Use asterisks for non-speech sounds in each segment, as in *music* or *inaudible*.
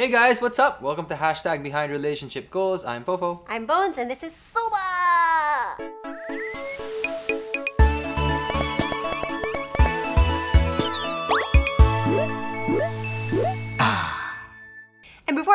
Hey guys, what's up? Welcome to hashtag Behind Relationship Goals. I'm Fofo. I'm Bones, and this is Soba!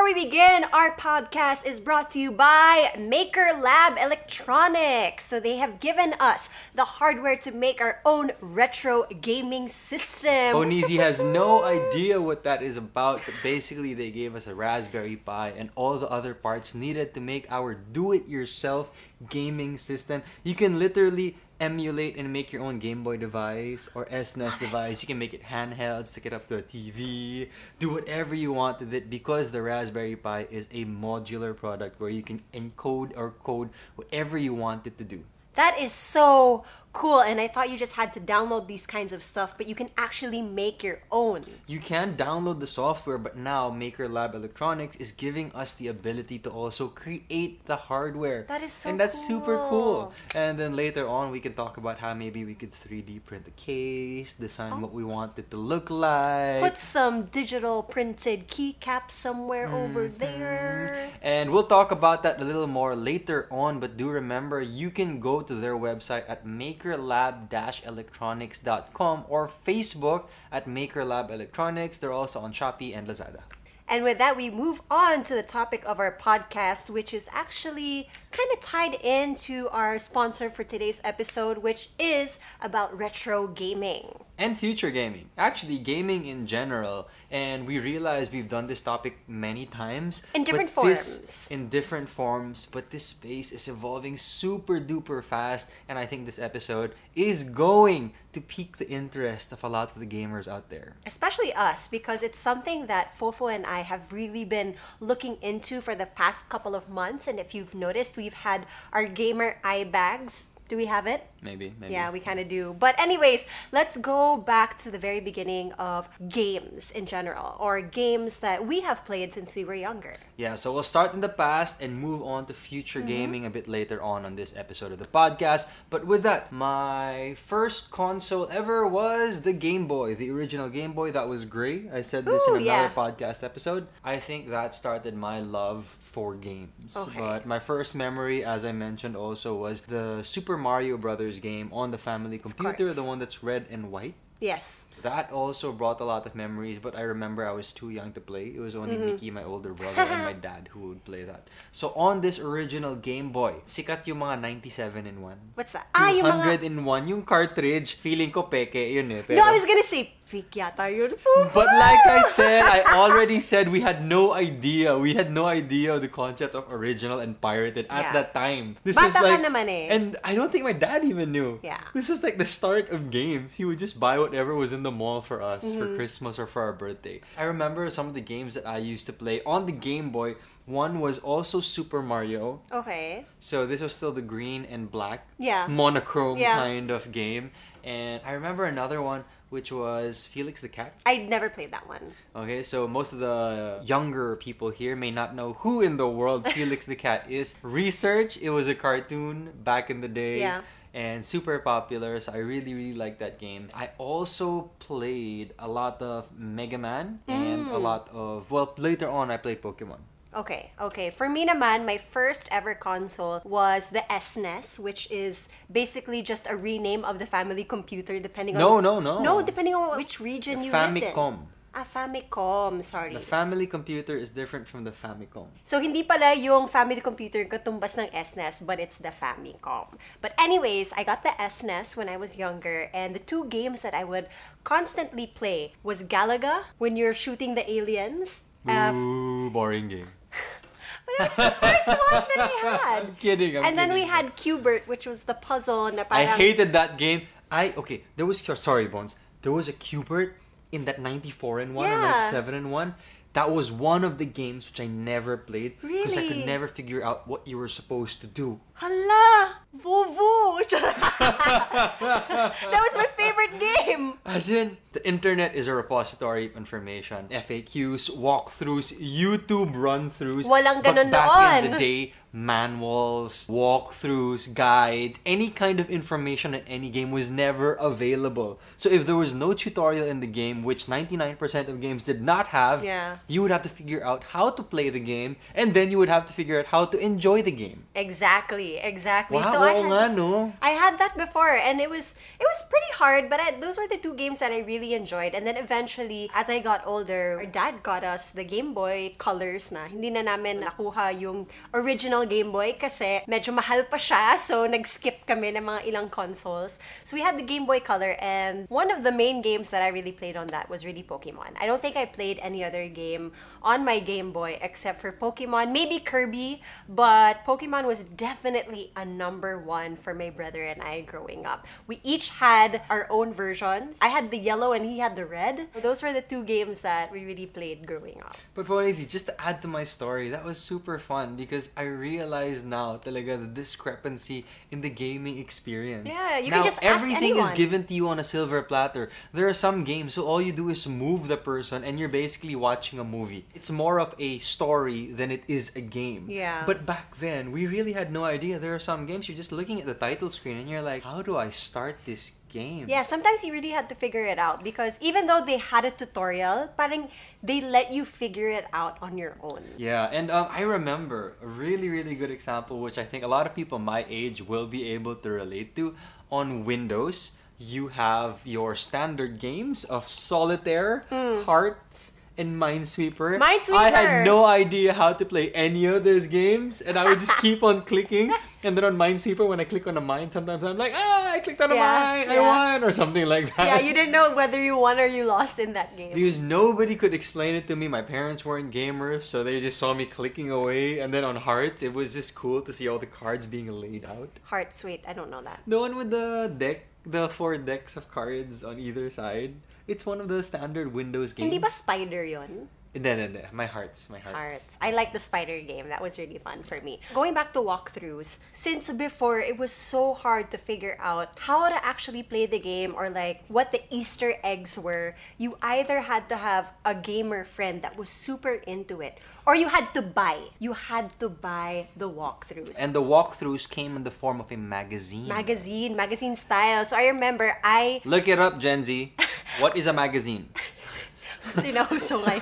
We begin, our podcast is brought to you by Maker Lab Electronics. So they have given us the hardware to make our own retro gaming system. Bonizi has no idea what that is about, but basically they gave us a Raspberry Pi and all the other parts needed to make our do-it-yourself gaming system. You can literally emulate and make your own Game Boy device or SNES device. You can make it handheld, stick it up to a TV, do whatever you want with it because the Raspberry Pi is a modular product where you can encode or code whatever you want it to do. That is so cool. And I thought you just had to download these kinds of stuff, but you can actually make your own. You can download the software, but now Maker Lab Electronics is giving us the ability to also create the hardware. That is so cool. And that's super cool. cool. And then later on, we can talk about how maybe we could 3D print the case, design what we want it to look like. Put some digital printed keycaps somewhere over Mm-hmm. there. And we'll talk about that a little more later on, but do remember you can go to their website at makerlab-electronics.com or Facebook at Makerlab Electronics. They're also on Shopee and Lazada. And with that, we move on to the topic of our podcast, which is actually kind of tied into our sponsor for today's episode, which is about retro gaming. And future gaming. Actually, gaming in general. And we realize we've done this topic many times. In different but this- forms. in different forms, but this space is evolving super duper fast. And I think this episode is going to pique the interest of a lot of the gamers out there. Especially us, because it's something that Fofo and I have really been looking into for the past couple of months. And if you've noticed, we've had our gamer eye bags. Do we have it? Maybe, maybe. Yeah, we kind of do. But, anyways, let's go back to the very beginning of games in general, or games that we have played since we were younger. Yeah, so we'll start in the past and move on to future Mm-hmm. gaming a bit later on on this episode of the podcast. But with that, my first console ever was the Game Boy, the original Game Boy that was gray. I said this Ooh, in another yeah. podcast episode. I think that started my love for games. Okay. But my first memory, as I mentioned also, was the Super Mario Brothers game on the family computer, the one that's red and white. Yes. That also brought a lot of memories, but I remember I was too young to play. It was only Mm-hmm. Mickey, my older brother, and my *laughs* dad who would play that. So on this original Game Boy, sikat yung mga 97 in 1. What's that? Ah, yung mga... in 1. Yung cartridge, feeling ko peke, yun eh. Pero, No, I was gonna say, fake yata yun. *laughs* but like I said, I already said we had no idea. We had no idea of the concept of original and pirated at Yeah. that time. This Bata was like, naman eh. and I don't think my dad even knew. Yeah. This was like the start of games. He would just buy whatever was in the mall for us Mm-hmm. for Christmas or for our birthday. I remember some of the games that I used to play on the Game Boy. One was also Super Mario. Okay. So this was still the green and black Yeah. monochrome Yeah. kind of game. And I remember another one which was Felix the Cat. I never played that one. Okay, so most of the younger people here may not know who in the world Felix the Cat is. Research, it was a cartoon back in the day. Yeah. And super popular, so I really, really like that game. I also played a lot of Mega Man and Mm. a lot of, well, later on I played Pokemon. Okay, okay. For me naman, my first ever console was the SNES, which is basically just a rename of the family computer depending No, on... no, no. No, No, depending on which region The you lived in. Famicom. Ah, Famicom, sorry. The family computer is different from the Famicom. So, hindi pala yung family computer katumbas ng SNES, but it's the Famicom. But anyways, I got the SNES when I was younger, and the two games that I would constantly play was Galaga, when you're shooting the aliens. Uh, Ooh, boring game. *laughs* but that's the first one that I had. *laughs* I'm kidding. I'm and then we had Q*bert, which was the puzzle na I hated that game. I okay. There was sorry, Bones. There was a Q*bert in that ninety four and one or ninety seven and one. That was one of the games which I never played because I could never figure out what you were supposed to do. Hala! Vuvu! *laughs* that was my favorite game! As in, the internet is a repository of information. FAQs, walkthroughs, YouTube run-throughs. Walang But ganun back in the day, manuals, walkthroughs, guides, any kind of information in any game was never available. So if there was no tutorial in the game, which 99% of games did not have, Yeah. you would have to figure out how to play the game and then you would have to figure out how to enjoy the game. Exactly, exactly. Wow, so I had, nga, no? I had that before, and it was it was pretty hard. But I, those were the two games that I really enjoyed. And then eventually, as I got older, our dad got us the Game Boy Colors na. Hindi na namin nakuha yung original Game Boy kasi medyo mahal pa siya. So nag-skip kami ng mga ilang consoles. So we had the Game Boy Color, and one of the main games that I really played on that was really Pokemon. I don't think I played any other game on my Game Boy except for Pokemon, maybe Kirby, but Pokemon was definitely a number one for my brother and I growing up. We each had our own versions. I had the yellow and he had the red. Those were the two games that we really played growing up. But Bonizi, just to add to my story, that was super fun because I realize now talaga the discrepancy in the gaming experience. Yeah, you now, can just ask everything is given to you on a silver platter. There are some games, so all you do is move the person and you're basically watching a movie. It's more of a story than it is a game. Yeah. But back then, we really had no idea. There are some games you're just looking at the title screen and you're like, how do I start this game? Yeah, sometimes you really had to figure it out because even though they had a tutorial, parang they let you figure it out on your own. Yeah, and um, I remember a really, really good example, which I think a lot of people my age will be able to relate to. On Windows, you have your standard games of Solitaire, Hearts, and Minesweeper. Minesweeper. I had no idea how to play any of those games, and I would just keep on *laughs* clicking. And then on Minesweeper, when I click on a mine, sometimes I'm like, ah, I clicked on a Yeah, mine, I won, or something like that. Yeah, you didn't know whether you won or you lost in that game. Because nobody could explain it to me. My parents weren't gamers, so they just saw me clicking away. And then on Hearts, it was just cool to see all the cards being laid out. Heart sweet, I don't know that. The one with the deck, the four decks of cards on either side. It's one of the standard Windows games. Hindi ba spider yon? Hindi, hindi. My hearts, my hearts. Hearts. I like the spider game. That was really fun for me. Going back to walkthroughs, since before it was so hard to figure out how to actually play the game or like what the Easter eggs were, you either had to have a gamer friend that was super into it or you had to buy. You had to buy the walkthroughs. And the walkthroughs came in the form of a magazine. magazine, magazine style. So I remember I Look it up, Gen Z. *laughs* What is a magazine? *laughs*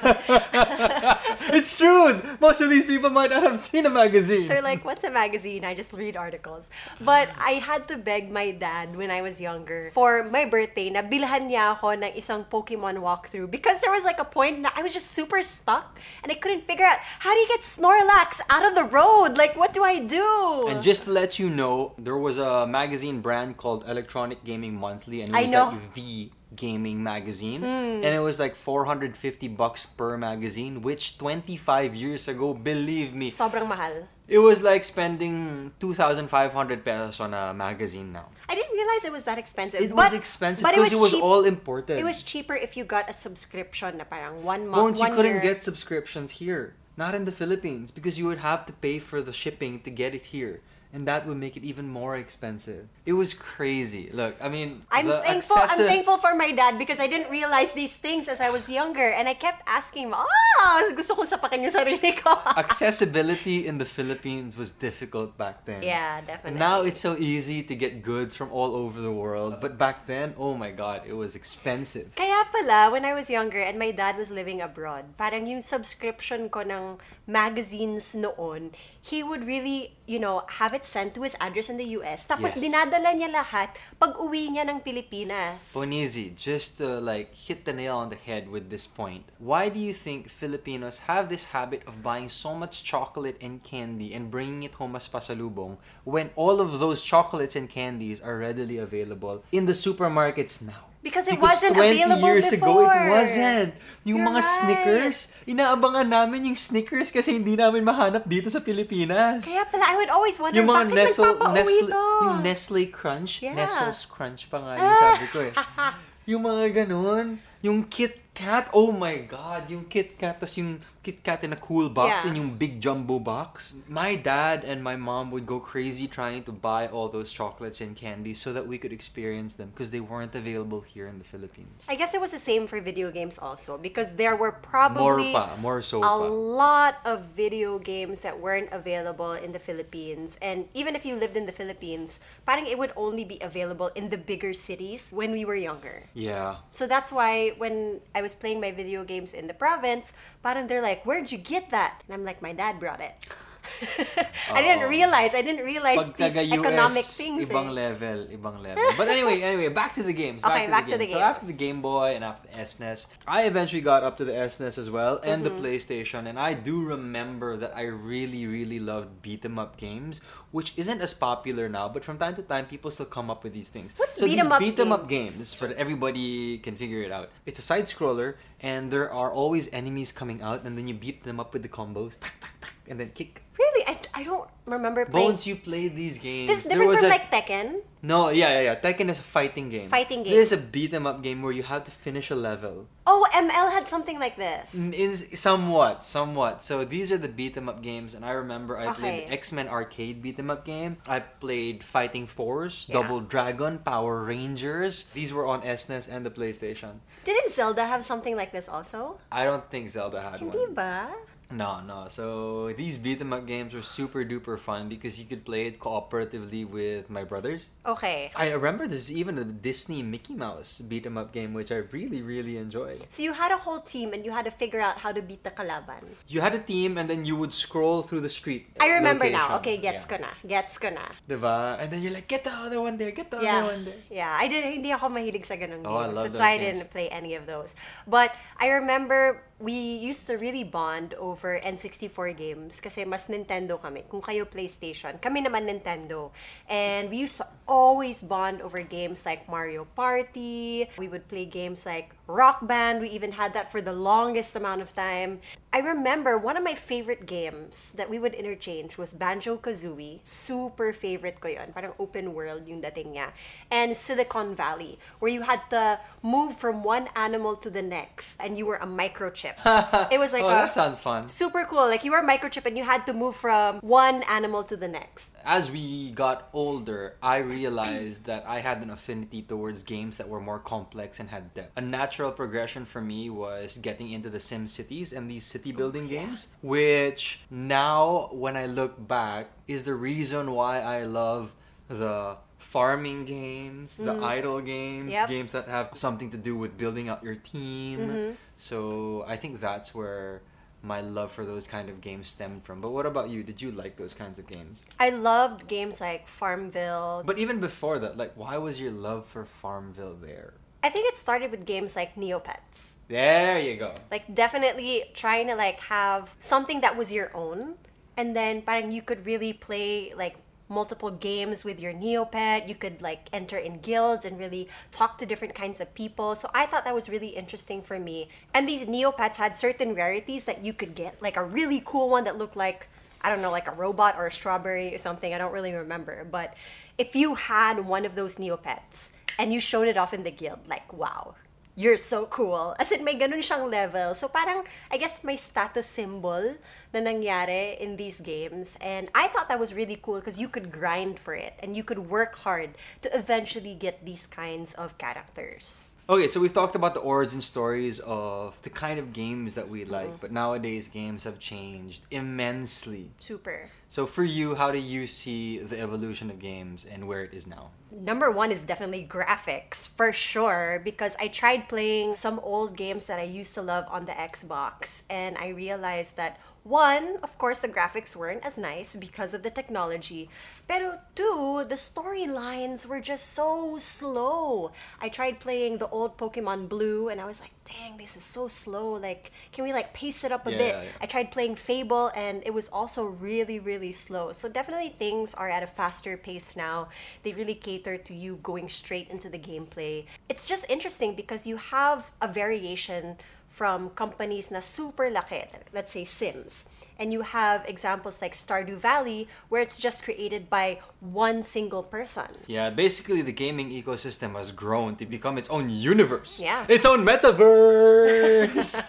*laughs* it's true. Most of these people might not have seen a magazine. They're like, what's a magazine? I just read articles. But I had to beg my dad when I was younger for my birthday na bilhan niya ako ng isang Pokemon walkthrough because there was like a point na I was just super stuck and I couldn't figure out how do you get Snorlax out of the road? Like, what do I do? And just to let you know, there was a magazine brand called Electronic Gaming Monthly, and it was like the gaming magazine, Hmm. and it was like 450 bucks per magazine, which 25 years ago, believe me, Sobrang mahal. it was like spending 2,500 pesos on a magazine now. I didn't realize it was that expensive. It but, was expensive because it was, cheap- all imported. It was cheaper if you got a subscription na parang one month, you one couldn't year. get subscriptions here. Not in the Philippines because you would have to pay for the shipping to get it here. And that would make it even more expensive. It was crazy. Look, I mean, I'm thankful. I'm thankful for my dad because I didn't realize these things as I was younger, and I kept asking him, "Ah, gusto kong sapakin yung sarili ko." *laughs* accessibility in the Philippines was difficult back then. yeah, definitely. Now it's so easy to get goods from all over the world, but back then, oh my god, it was expensive. Kaya pala, when I was younger and my dad was living abroad, parang yung subscription ko ng magazines noon, he would really, you know, have it sent to his address in the US. Tapos Yes. dinadala niya lahat pag uwi niya ng Pilipinas. Bonizi, just to like hit the nail on the head with this point, why do you think Filipinos have this habit of buying so much chocolate and candy and bringing it home as pasalubong when all of those chocolates and candies are readily available in the supermarkets now? Because it wasn't 20 available years ago, before. it wasn't. Yung You're mga right. Snickers, inaabangan namin yung Snickers kasi hindi namin mahanap dito sa Pilipinas. Kaya pala, I would always wonder, yung mga bakit Nestle, Nestle, to? yung Nestle Crunch, Yeah. Nestle's Crunch pa nga yung sabi ko eh. *laughs* yung mga ganun, yung Kit Kat, oh my God, yung Kit Kat, tas yung Kit Kat in a cool box Yeah. in yung big jumbo box. My dad and my mom would go crazy trying to buy all those chocolates and candies so that we could experience them because they weren't available here in the Philippines. I guess it was the same for video games also because there were probably More pa, more so a lot of video games that weren't available in the Philippines. And even if you lived in the Philippines, parang it would only be available in the bigger cities when we were younger. Yeah. So that's why when I was playing my video games in the province, parang they're like, "Where'd you get that?" And I'm like, "My dad brought it." *laughs* I didn't realize. I didn't realize these taga-US, economic things. ibang eh. level, ibang level. But anyway, *laughs* anyway, back to the games. Back Okay, to back the to the games. So after the Game Boy and after the SNES, I eventually got up to the SNES as well and Mm-hmm. the PlayStation. And I do remember that I really, really loved beat 'em up games, which isn't as popular now. But from time to time, people still come up with these things. What's so beat 'em up beat 'em up games? games, for everybody can figure it out. It's a side scroller, and there are always enemies coming out, and then you beat them up with the combos, pack, pack, pack, and then kick. Really, I, I don't remember playing. Bones, you played these games. this is There different was from a- like Tekken. no, yeah, yeah, yeah. Tekken is a fighting game. Fighting game. This is a beat 'em up game where you have to finish a level. Oh, ML had something like this. In, somewhat, somewhat. So these are the beat 'em up games, and I remember I played Okay. X Men Arcade beat 'em up game. I played Fighting Force, Yeah. Double Dragon, Power Rangers. These were on SNES and the PlayStation. Didn't Zelda have something like this also? I don't think Zelda had Hindi one. ba? No, no. So these beat 'em up games were super duper fun because you could play it cooperatively with my brothers. Okay. I remember there's even a Disney Mickey Mouse beat 'em up game which I really really enjoyed. So you had a whole team and you had to figure out how to beat the kalaban. You had a team and then you would scroll through the street. I remember now. Okay, gets yeah. ko na. Gets ko na. Diba? And then you're like, get the other one there, get the Yeah. other one there. Yeah, I didn't hindi ako mahilig sa ganung Oh, I games. love That's why I didn't play any of those. But I remember we used to really bond over N64 games kasi mas Nintendo kami. Kung kayo PlayStation, kami naman Nintendo. And we used to always bond over games like Mario Party. We would play games like Rock Band. We even had that for the longest amount of time. I remember one of my favorite games that we would interchange was Banjo Kazooie. Super favorite ko yun. Parang open world yung dating niya. And Silicon Valley, where you had to move from one animal to the next and you were a microchip. *laughs* it was like oh, a, that sounds fun. super cool. Like you were a microchip and you had to move from one animal to the next. As we got older, I realized that I had an affinity towards games that were more complex and had depth. A natural progression for me was getting into the Sim Cities and these city oh, building yeah. games, which now, when I look back, is the reason why I love the farming games, the mm-hmm. idle games, Yep. games that have something to do with building out your team. Mm-hmm. So I think that's where my love for those kind of games stemmed from. But what about you? Did you like those kinds of games? I loved games like Farmville. But even before that, like, why was your love for Farmville there? I think it started with games like Neopets. There you go. like definitely trying to like have something that was your own and then parang you could really play like multiple games with your neopet you could like enter in guilds and really talk to different kinds of people so i thought that was really interesting for me and these neopets had certain rarities that you could get like a really cool one that looked like i don't know like a robot or a strawberry or something i don't really remember but if you had one of those neopets and you showed it off in the guild like wow you're so cool. As in, may ganun siyang level. So parang, I guess may status symbol na nangyari in these games. And I thought that was really cool because you could grind for it and you could work hard to eventually get these kinds of characters. Okay, so we've talked about the origin stories of the kind of games that we mm-hmm. like, but nowadays games have changed immensely. Super. So for you, how do you see the evolution of games and where it is now? Number one is definitely graphics, for sure, because I tried playing some old games that I used to love on the Xbox, and I realized that one, of course, the graphics weren't as nice because of the technology. Pero two, the storylines were just so slow. I tried playing the old Pokemon Blue, and I was like, dang, this is so slow. Like, can we like pace it up a Yeah, bit? yeah, yeah. I tried playing Fable and it was also really, really slow. So definitely things are at a faster pace now. They really cater to you going straight into the gameplay. It's just interesting because you have a variation from companies na super laki, let's say Sims. And you have examples like Stardew Valley, where it's just created by one single person. Yeah, basically the gaming ecosystem has grown to become its own universe. Yeah. Its own metaverse.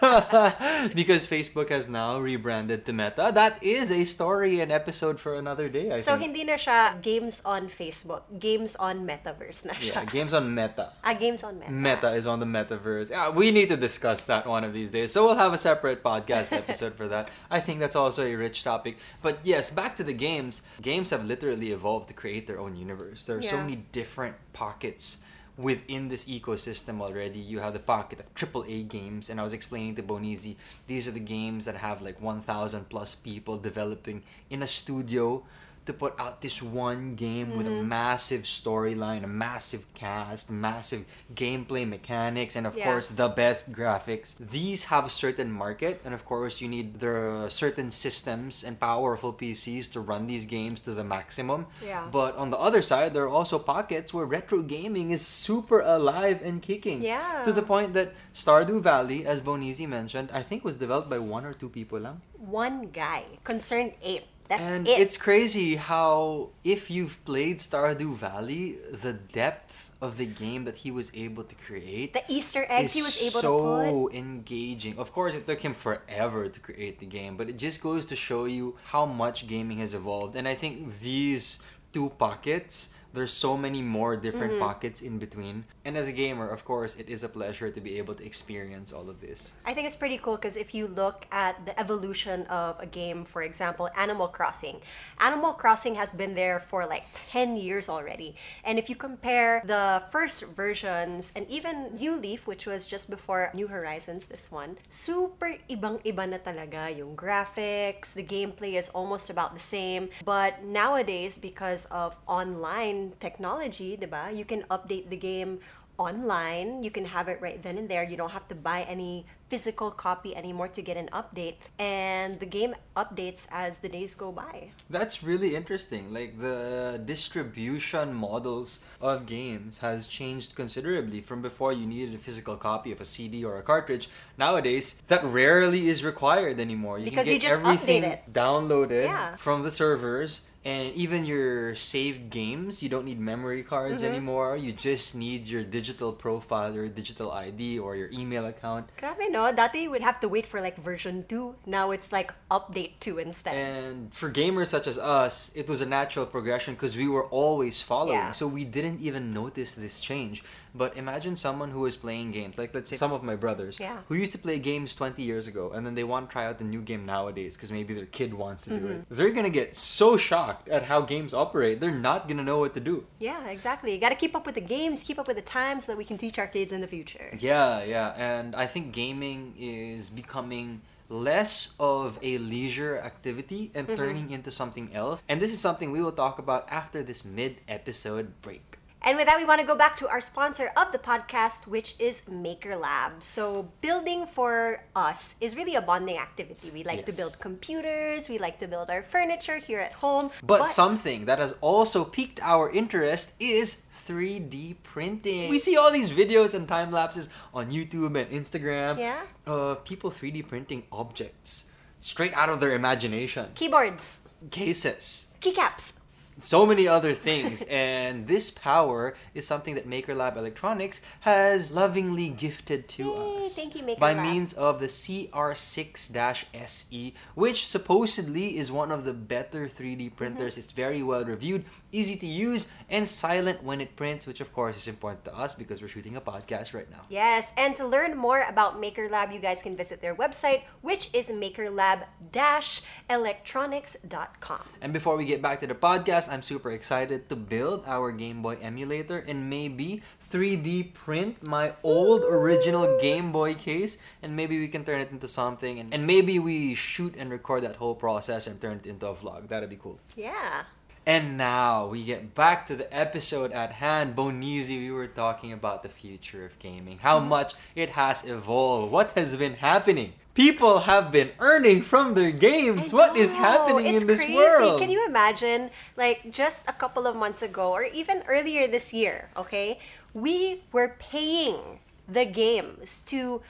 *laughs* because Facebook has now rebranded to Meta. That is a story and episode for another day, I So think. hindi na siya games on Facebook, games on Metaverse na siya. yeah, games on Meta. Ah, games on Meta. Meta is on the metaverse. Yeah, we need to discuss that one of these days. So we'll have a separate podcast episode for that. I think that's also a rich topic. But yes, back to the games. Games have literally evolved to create their own universe. There are so many different pockets within this ecosystem already. You have the pocket of AAA games, and I was explaining to Bonizi, these are the games that have like 1,000 plus people developing in a studio to put out this one game with a Mm-hmm. massive storyline, a massive cast, massive gameplay mechanics, and of Yeah. course the best graphics. These have a certain market, and of course you need the certain systems and powerful PCs to run these games to the maximum. Yeah. But on the other side, there are also pockets where retro gaming is super alive and kicking. Yeah. To the point that Stardew Valley, as Bonizi mentioned, I think was developed by one or two people lang. One guy, ConcernedApe. That's and it. it's crazy how if you've played Stardew Valley, the depth of the game that he was able to create the Easter eggs he was able so to put. engaging. Of course, it took him forever to create the game, but it just goes to show you how much gaming has evolved. And I think these two pockets, there's so many more different Mm-hmm. pockets in between. And as a gamer, of course, it is a pleasure to be able to experience all of this. I think it's pretty cool because if you look at the evolution of a game, for example, Animal Crossing, Animal Crossing has been there for like 10 years already. And if you compare the first versions and even New Leaf, which was just before New Horizons, this one, super ibang iba na talaga yung graphics, the gameplay is almost about the same. But nowadays, because of online technology, diba, you can update the game online. You can have it right then and there. You don't have to buy any physical copy anymore to get an update. And the game updates as the days go by. That's really interesting. Like the distribution models of games has changed considerably from before you needed a physical copy of a CD or a cartridge. Nowadays, that rarely is required anymore. You Because can you get just everything downloaded Yeah. from the servers and even your saved games, you don't need memory cards Mm-hmm. anymore. You just need your digital profile, your digital ID or your email account. Grabe no, dati you would have to wait for like version 2. Now it's like update 2 instead. And for gamers such as us, it was a natural progression because we were always following. Yeah. So we didn't even notice this change. But imagine someone who was playing games, like let's say some of my brothers, Yeah. who used to play games 20 years ago, and then they want to try out the new game nowadays because maybe their kid wants to do Mm-hmm. it. They're going to get so shocked at how games operate. They're not going to know what to do. yeah, exactly. You gotta keep up with the games, keep up with the times so that we can teach our kids in the future. Yeah, yeah. And I think gaming is becoming less of a leisure activity and Mm-hmm. turning into something else. And this is something we will talk about after this mid episode break. And with that, we want to go back to our sponsor of the podcast, which is Maker Lab. So, building for us is really a bonding activity. We like to build computers, we like to build our furniture here at home. But, something that has also piqued our interest is 3D printing. We see all these videos and time lapses on YouTube and Instagram Yeah. of people 3D printing objects straight out of their imagination. keyboards, Cases. keycaps. So many other things *laughs* and this power is something that maker lab electronics has lovingly gifted to Yay, us thank you, Maker by Lab. means of the cr6-se which supposedly is one of the better 3d printers Mm-hmm. it's very well reviewed easy to use and silent when it prints which of course is important to us because we're shooting a podcast right now Yes, and to learn more about Maker Lab, you guys can visit their website, which is makerlab-electronics.com. And before we get back to the podcast, I'm super excited to build our Game Boy emulator and maybe 3D print my old original Game Boy case and maybe we can turn it into something and, and maybe we shoot and record that whole process and turn it into a vlog. That'd be cool. Yeah. And now we get back to the episode at hand. Bonizi, we were talking about the future of gaming, how mm-hmm. much it has evolved, what has been happening. People have been earning from their games. What is happening it's in this crazy. world? Can you imagine, like, just a couple of months ago, or even earlier this year, okay, we were paying the games to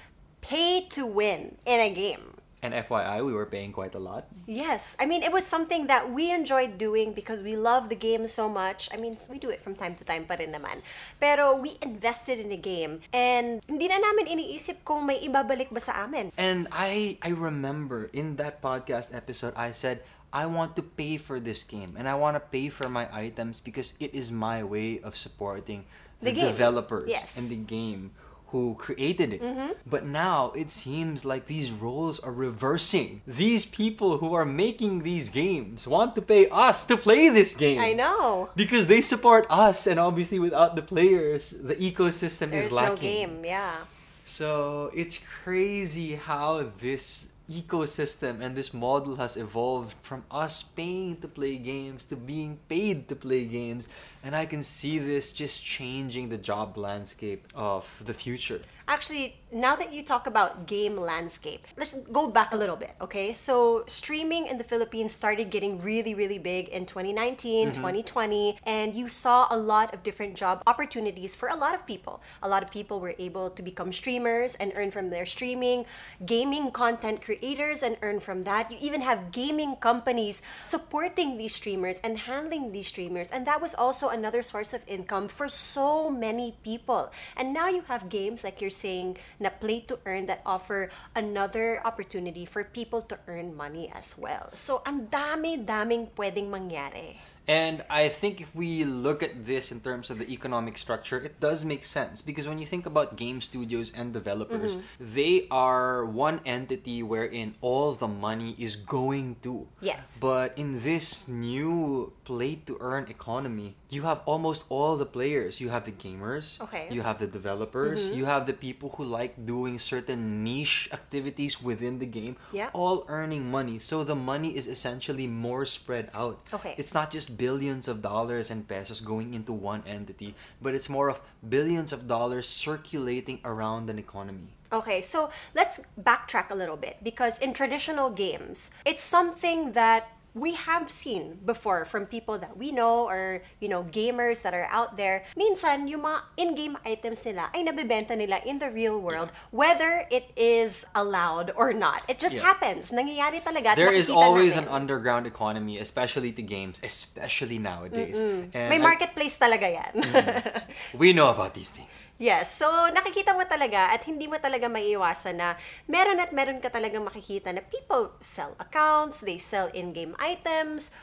pay to win in a game. And FYI, we were paying quite a lot. Yes. I mean, it was something that we enjoyed doing because we love the game so much. I mean, we do it from time to time pa rin naman. Pero we invested in the game and hindi na namin iniisip kung may ibabalik ba sa amin. And I I remember in that podcast episode I said I want to pay for this game and I want to pay for my items because it is my way of supporting the, The developers Yes. and the game who created it. Mm-hmm. But now it seems like these roles are reversing. These people who are making these games want to pay us to play this game. I know. Because they support us and obviously without the players, the ecosystem There's is no lacking. game. Yeah. So it's crazy how this ecosystem and this model has evolved from us paying to play games to being paid to play games. And I can see this just changing the job landscape of the future. Actually, now that you talk about game landscape, let's go back a little bit, okay? So, streaming in the Philippines started getting really, really big in 2019, 2020, mm-hmm. and you saw a lot of different job opportunities for a lot of people. A lot of people were able to become streamers and earn from their streaming, gaming content creators and earn from that. You even have gaming companies supporting these streamers and handling these streamers, and that was also another source of income for so many people. And now you have games like you're saying na play to earn that offer another opportunity for people to earn money as well. So ang dami-daming pwedeng mangyari. And I think if we look at this in terms of the economic structure, it does make sense because when you think about game studios and developers, mm-hmm. they are one entity wherein all the money is going to. Yes. But in this new play to earn economy, you have almost all the players. You have the gamers, Okay. you have the developers, mm-hmm. you have the people who like doing certain niche activities within the game, Yeah. all earning money. So the money is essentially more spread out. Okay. It's not just billions of dollars and pesos going into one entity, but it's more of billions of dollars circulating around an economy. Okay, so let's backtrack a little bit because in traditional games, it's something that we have seen before from people that we know or, you know, gamers that are out there. Minsan, yung mga in-game items nila ay nabibenta nila in the real world, whether it is allowed or not. It just Yeah. happens. Nangyayari talaga. There is always natin. an underground economy, especially to games, especially nowadays. And May I- marketplace talaga yan. we know about these things. Yes. So, nakikita mo talaga at hindi mo talaga maiiwasan na meron at meron ka talaga makikita na people sell accounts, they sell in-game items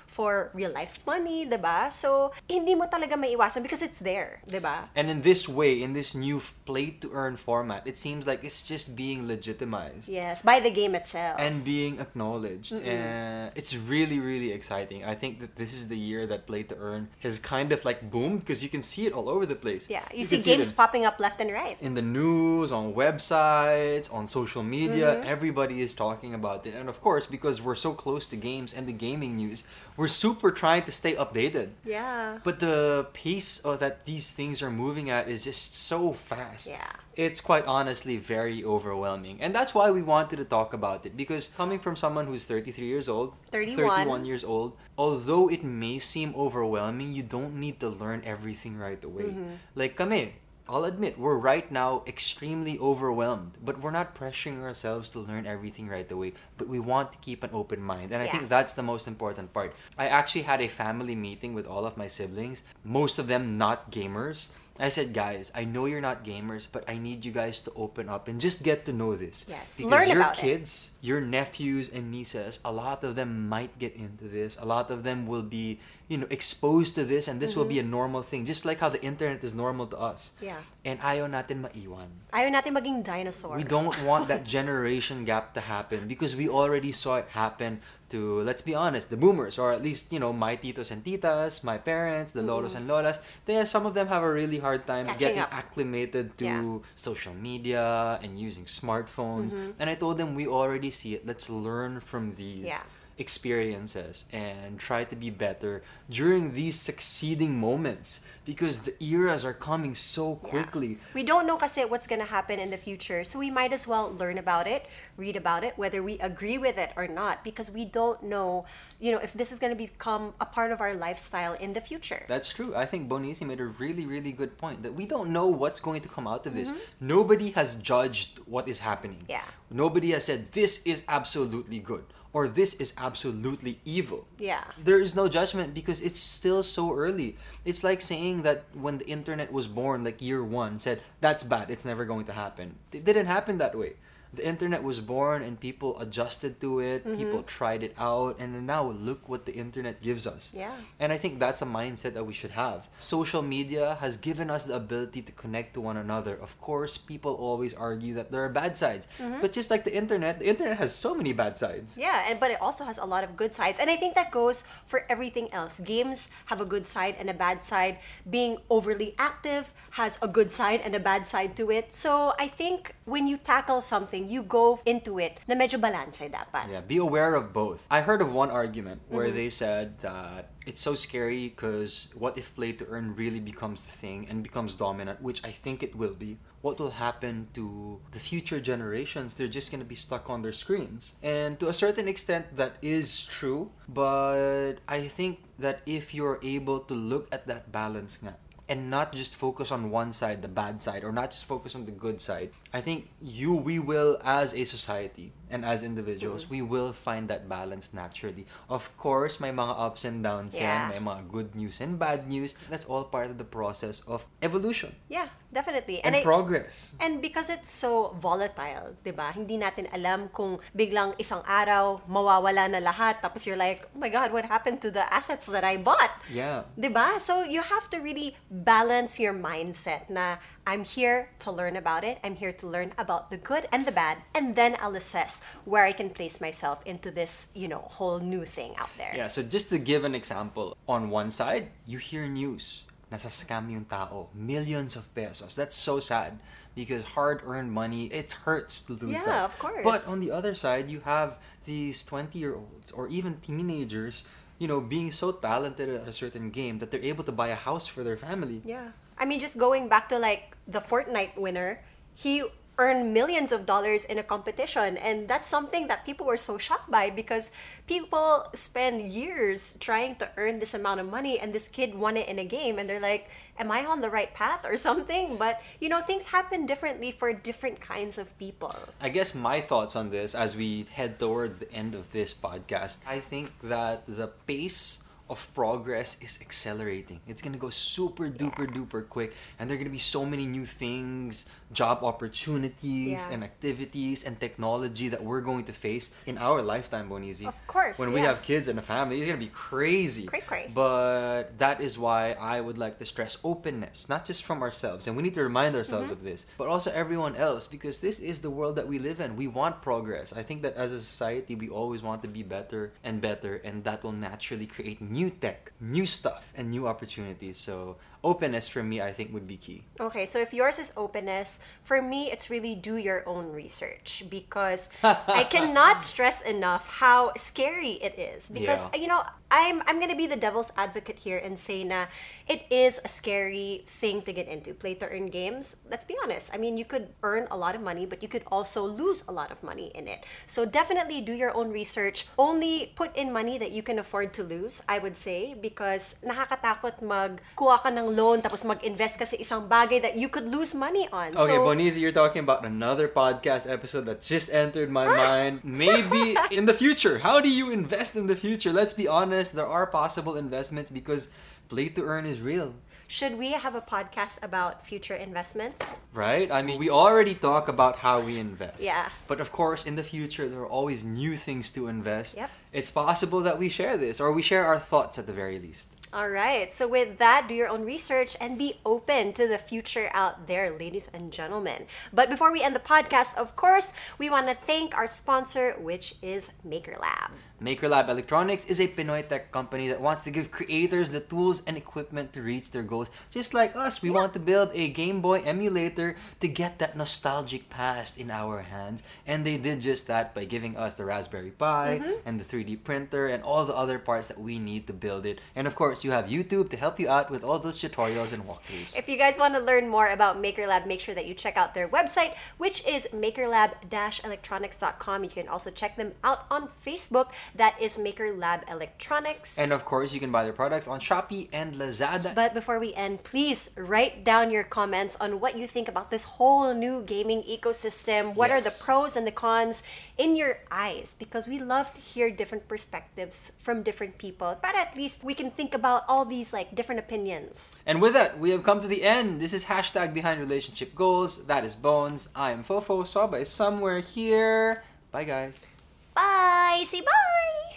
for real-life money, money, 'di ba? So, hindi mo talaga maiiwasan because it's there, 'di ba? And in this way, in this new play to earn format, it seems like it's just being legitimized. Yes, by the game itself. and being acknowledged and it's really really exciting i think that this is the year that play to earn has kind of like boomed because you can see it all over the place yeah, you, can see games it popping up left and right. in the news on websites on social media Mm-hmm. everybody is talking about it and of course because we're so close to games and the gaming news we're super trying to stay updated Yeah. but the pace of that these things are moving at is just so fast. Yeah. It's quite honestly very overwhelming. And that's why we wanted to talk about it because coming from someone who's 33 years old, 31. 31 years old, although it may seem overwhelming, you don't need to learn everything right away. Mm-hmm. Like kami, I'll admit, we're right now extremely overwhelmed, but we're not pressuring ourselves to learn everything right away. But we want to keep an open mind. And I Yeah. think that's the most important part. I actually had a family meeting with all of my siblings, most of them not gamers. I said, guys, I know you're not gamers, but I need you guys to open up and just get to know this. Yes, Because learn your about it. kids, your nephews and nieces, a lot of them might get into this. A lot of them will be, you know, exposed to this and this will be a normal thing. Just like how the internet is normal to us. Mm-hmm. Yeah. And ayaw natin maiwan. Ayaw natin maging dinosaur. We don't want that generation gap to happen because we already saw it happen to, let's be honest, the boomers, or at least, you know, my titos and titas, my parents, the lolos and lolas. They, some of them have a really hard time Mm-hmm. Catching getting up. acclimated to Yeah. Mm-hmm. social media and using smartphones. And I told them, we already see it. Let's learn from these. Yeah. Experiences and try to be better during these succeeding moments because the eras are coming so Yeah. quickly. We don't know kasi what's gonna happen in the future, so we might as well learn about it, read about it, whether we agree with it or not, because we don't know, you know, if this is gonna become a part of our lifestyle in the future. That's true. I think Bonizi made a really, really good point that we don't know what's going to come out of this. Mm-hmm. Nobody has judged what is happening. Yeah. Nobody has said this is absolutely good or this is absolutely evil. Yeah. There is no judgment because it's still so early. It's like saying that when the internet was born, like year one, said that's bad, it's never going to happen. It didn't happen that way. The internet was born and people adjusted to it, Mm-hmm. people tried it out, and now look what the internet gives us. Yeah. And I think that's a mindset that we should have. Social media has given us the ability to connect to one another. Of course, people always argue that there are bad sides. Mm-hmm. But just like the internet, the internet has so many bad sides. Yeah, and but it also has a lot of good sides. And I think that goes for everything else. Games have a good side and a bad side. Being overly active has a good side and a bad side to it. So I think when you tackle something, you go into it na medyo balance dapat. Yeah, be aware of both. I heard of one argument where Mm-hmm. they said that it's so scary because what if play to earn really becomes the thing and becomes dominant, which I think it will be. What will happen to the future generations? They're just going to be stuck on their screens. And to a certain extent, that is true. But I think that if you're able to look at that balance nga, and not just focus on one side, the bad side, or not just focus on the good side. I think you, we will, as a society and as individuals, mm-hmm. we will find that balance naturally. Of course, may mga ups and downs Yeah. yan, may mga good news and bad news. That's all part of the process of evolution Yeah, definitely. and, I- progress. And because it's so volatile, 'di ba? Hindi natin alam kung biglang isang araw mawawala na lahat tapos you're like, "Oh my god, what happened to the assets that I bought?" Yeah. 'Di ba? So you have to really balance your mindset na I'm here to learn about it. I'm here to learn about the good and the bad, and then I'll assess where I can place myself into this, you know, whole new thing out there. Yeah, so just to give an example, on one side, you hear news. Nasa scam yung tao. Millions of pesos. That's so sad. Because hard-earned money, it hurts to lose that. Yeah, that. of course. But on the other side, you have these 20-year-olds or even teenagers, you know, being so talented at a certain game that they're able to buy a house for their family. Yeah. I mean, just going back to like the Fortnite winner, he earned millions of dollars in a competition. And that's something that people were so shocked by because people spend years trying to earn this amount of money and this kid won it in a game. And they're like, am I on the right path or *laughs* something? But, you know, things happen differently for different kinds of people. I guess my thoughts on this as we head towards the end of this podcast, I think that the pace of progress is accelerating. It's gonna go super duper duper quick, and there are gonna be so many new things, job opportunities, Yeah. and activities and technology that we're going to face in our lifetime, Bonizi. Of course, When we have kids and a family, it's gonna be crazy. Cray cray. But that is why I would like to stress openness, not just from ourselves, and we need to remind ourselves Mm-hmm. of this, but also everyone else, because this is the world that we live in. We want progress. I think that as a society, we always want to be better and better, and that will naturally create new tech, new stuff, and new opportunities. So, openness for me, I think, would be key. Okay, so if yours is openness, for me it's really do your own research because *laughs* I cannot stress enough how scary it is because Yeah. you know, I'm I'm going to be the devil's advocate here and say na it is a scary thing to get into. Play to earn games. Let's be honest. I mean, you could earn a lot of money, but you could also lose a lot of money in it. So definitely do your own research. Only put in money that you can afford to lose, I would say, because nakakatakot magkuha ka ng loan tapos mag-invest ka sa isang bagay that you could lose money on. Okay, so, Bonizi, you're talking about another podcast episode that just entered my ah! mind. Maybe *laughs* in the future. How do you invest in the future? Let's be honest, there are possible investments because play to earn is real. should we have a podcast about future investments? Right? I mean, we already talk about how we invest. Yeah. But of course, in the future, there are always new things to invest. Yep. It's possible that we share this or we share our thoughts at the very least. All right. So with that, do your own research and be open to the future out there, ladies and gentlemen. But before we end the podcast, of course, we want to thank our sponsor, which is MakerLab. MakerLab Electronics is a Pinoy tech company that wants to give creators the tools and equipment to reach their goals. Just like us, we want to build a Game Boy emulator to get that nostalgic past in our hands. And they did just that by giving us the Raspberry Pi Mm-hmm. and the 3D printer and all the other parts that we need to build it. And of course, you have YouTube to help you out with all those tutorials and walkthroughs. If you guys want to learn more about MakerLab, make sure that you check out their website, which is makerlab-electronics.com. You can also check them out on Facebook. That is MakerLab Electronics. And of course, you can buy their products on Shopee and Lazada. But before we end, please write down your comments on what you think about this whole new gaming ecosystem. What are the pros and the cons in your eyes? Because we love to hear different perspectives from different people. But at least we can think about all these like different opinions. And with that, we have come to the end. This is hashtag behind relationship goals. That is Bones. I am Fofo. Saba is somewhere here. Bye, guys. Bye. Say bye.